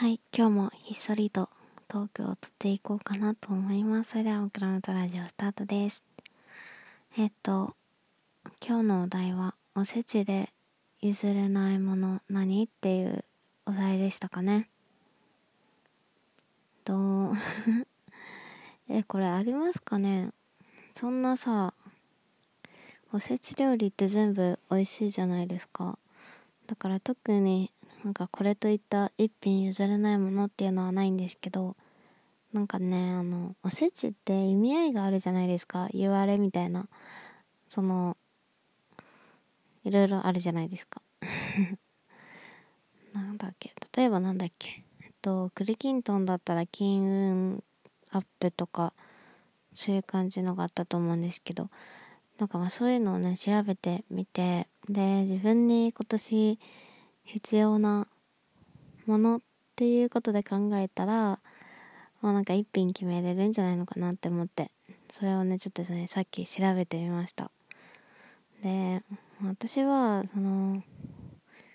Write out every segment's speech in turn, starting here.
はい、今日もひっそりとトークを撮っていこうかなと思います。それでは、オクラムトラジオスタートです。えっと、今日のお題は、おせちで譲れないもの何っていうお題でしたかね。と、え、これありますかねそんなさ、おせち料理って全部美味しいじゃないですか。だから特になんかこれといった一品譲れないものっていうのはないんですけどなんかねあのおせちって意味合いがあるじゃないですか。言われみたいな。そのいろいろあるじゃないですか。なんだっけ。例えばなんだっけ。えっと栗きんとんだったら金運アップとかそういう感じのがあったと思うんですけど。なんかまあそういうのをね調べてみて。で自分に今年必要なものっていうことで考えたら、まあなんか一品決めれるんじゃないのかなって思って、それをね、ちょっとね、さっき調べてみました。で、私は、その、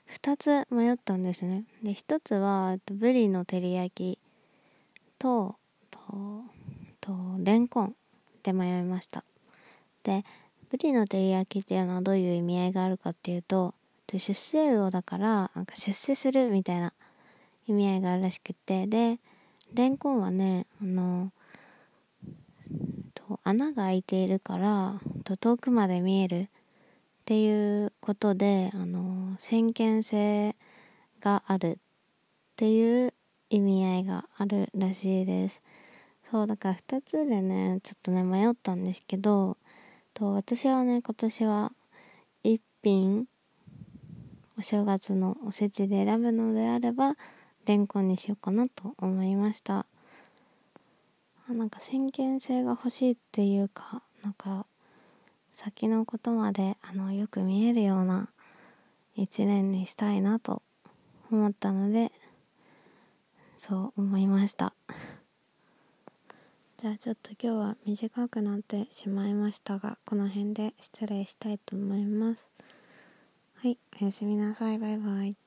二つ迷ったんですね。で、一つは、ブリの照り焼きと、と、と、レンコンで迷いました。で、ブリの照り焼きっていうのはどういう意味合いがあるかっていうと、で出世魚だからなんか出世するみたいな意味合いがあるらしくてでレンコンはねあの穴が開いているから遠くまで見えるっていうことであの先見性があるっていう意味合いがあるらしいです。そうだから2つでねちょっとね迷ったんですけどと私はね今年は一品お正月のおせちで選ぶのであればレンコンにしようかなと思いました。あなんか先見性が欲しいっていうかなんか先のことまであのよく見えるような一年にしたいなと思ったのでそう思いました。じゃあちょっと今日は短くなってしまいましたがこの辺で失礼したいと思います。はい、おやすみなさい。バイバイ。